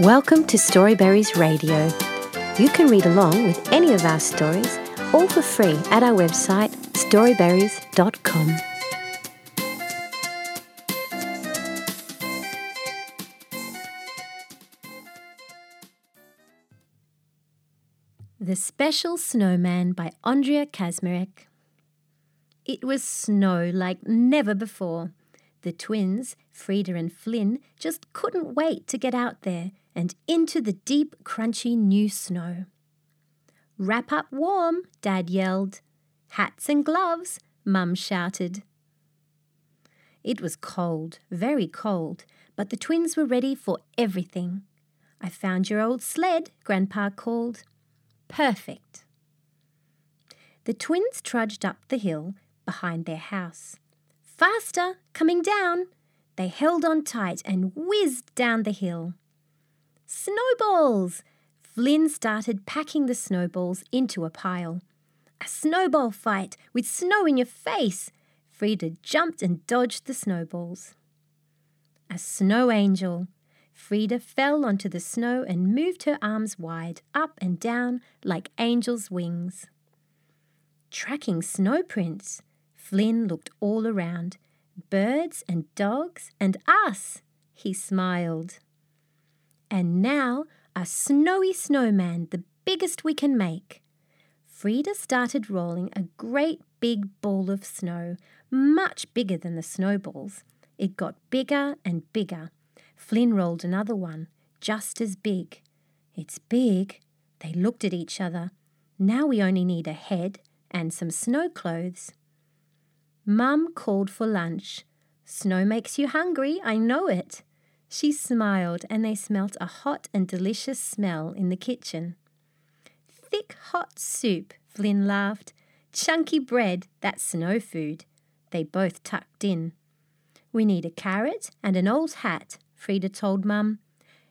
Welcome to Storyberries Radio. You can read along with any of our stories, all for free at our website storyberries.com. The Special Snowman by Andrea Kazmarek. It was snow like never before. The twins, Frida and Flynn, just couldn't wait to get out there and into the deep, crunchy new snow. Wrap up warm, Dad yelled. Hats and gloves, Mum shouted. It was cold, very cold, but the twins were ready for everything. I found your old sled, Grandpa called. Perfect. The twins trudged up the hill behind their house. Faster, coming down! They held on tight and whizzed down the hill. Snowballs! Flynn started packing the snowballs into a pile. A snowball fight with snow in your face! Frida jumped and dodged the snowballs. A snow angel! Frida fell onto the snow and moved her arms wide, up and down like angels' wings. Tracking snow prints! Flynn looked all around. Birds and dogs and us, he smiled. And now a snowy snowman, the biggest we can make. Frida started rolling a great big ball of snow, much bigger than the snowballs. It got bigger and bigger. Flynn rolled another one, just as big. It's big. They looked at each other. Now we only need a head and some snow clothes. Mum called for lunch. Snow makes you hungry, I know it. She smiled, and they smelt a hot and delicious smell in the kitchen. Thick hot soup, Flynn laughed. Chunky bread, that's snow food. They both tucked in. We need a carrot and an old hat, Frida told Mum.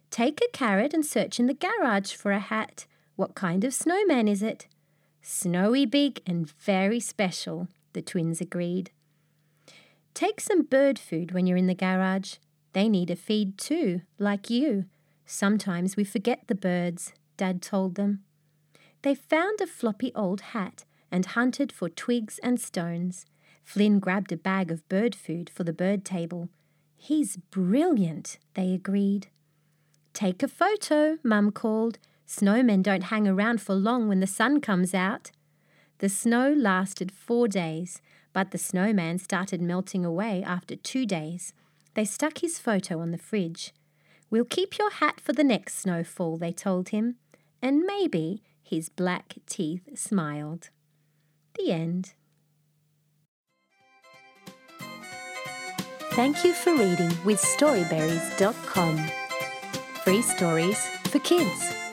Take a carrot and search in the garage for a hat. What kind of snowman is it? Snowy big and very special, the twins agreed. Take some bird food when you're in the garage. They need a feed too, like you. Sometimes we forget the birds, Dad told them. They found a floppy old hat and hunted for twigs and stones. Flynn grabbed a bag of bird food for the bird table. He's brilliant, they agreed. Take a photo, Mum called. Snowmen don't hang around for long when the sun comes out. The snow lasted four days, but the snowman started melting away after two days. They stuck his photo on the fridge. We'll keep your hat for the next snowfall, they told him, and maybe his black teeth smiled. The end. Thank you for reading with Storyberries.com. Free stories for kids.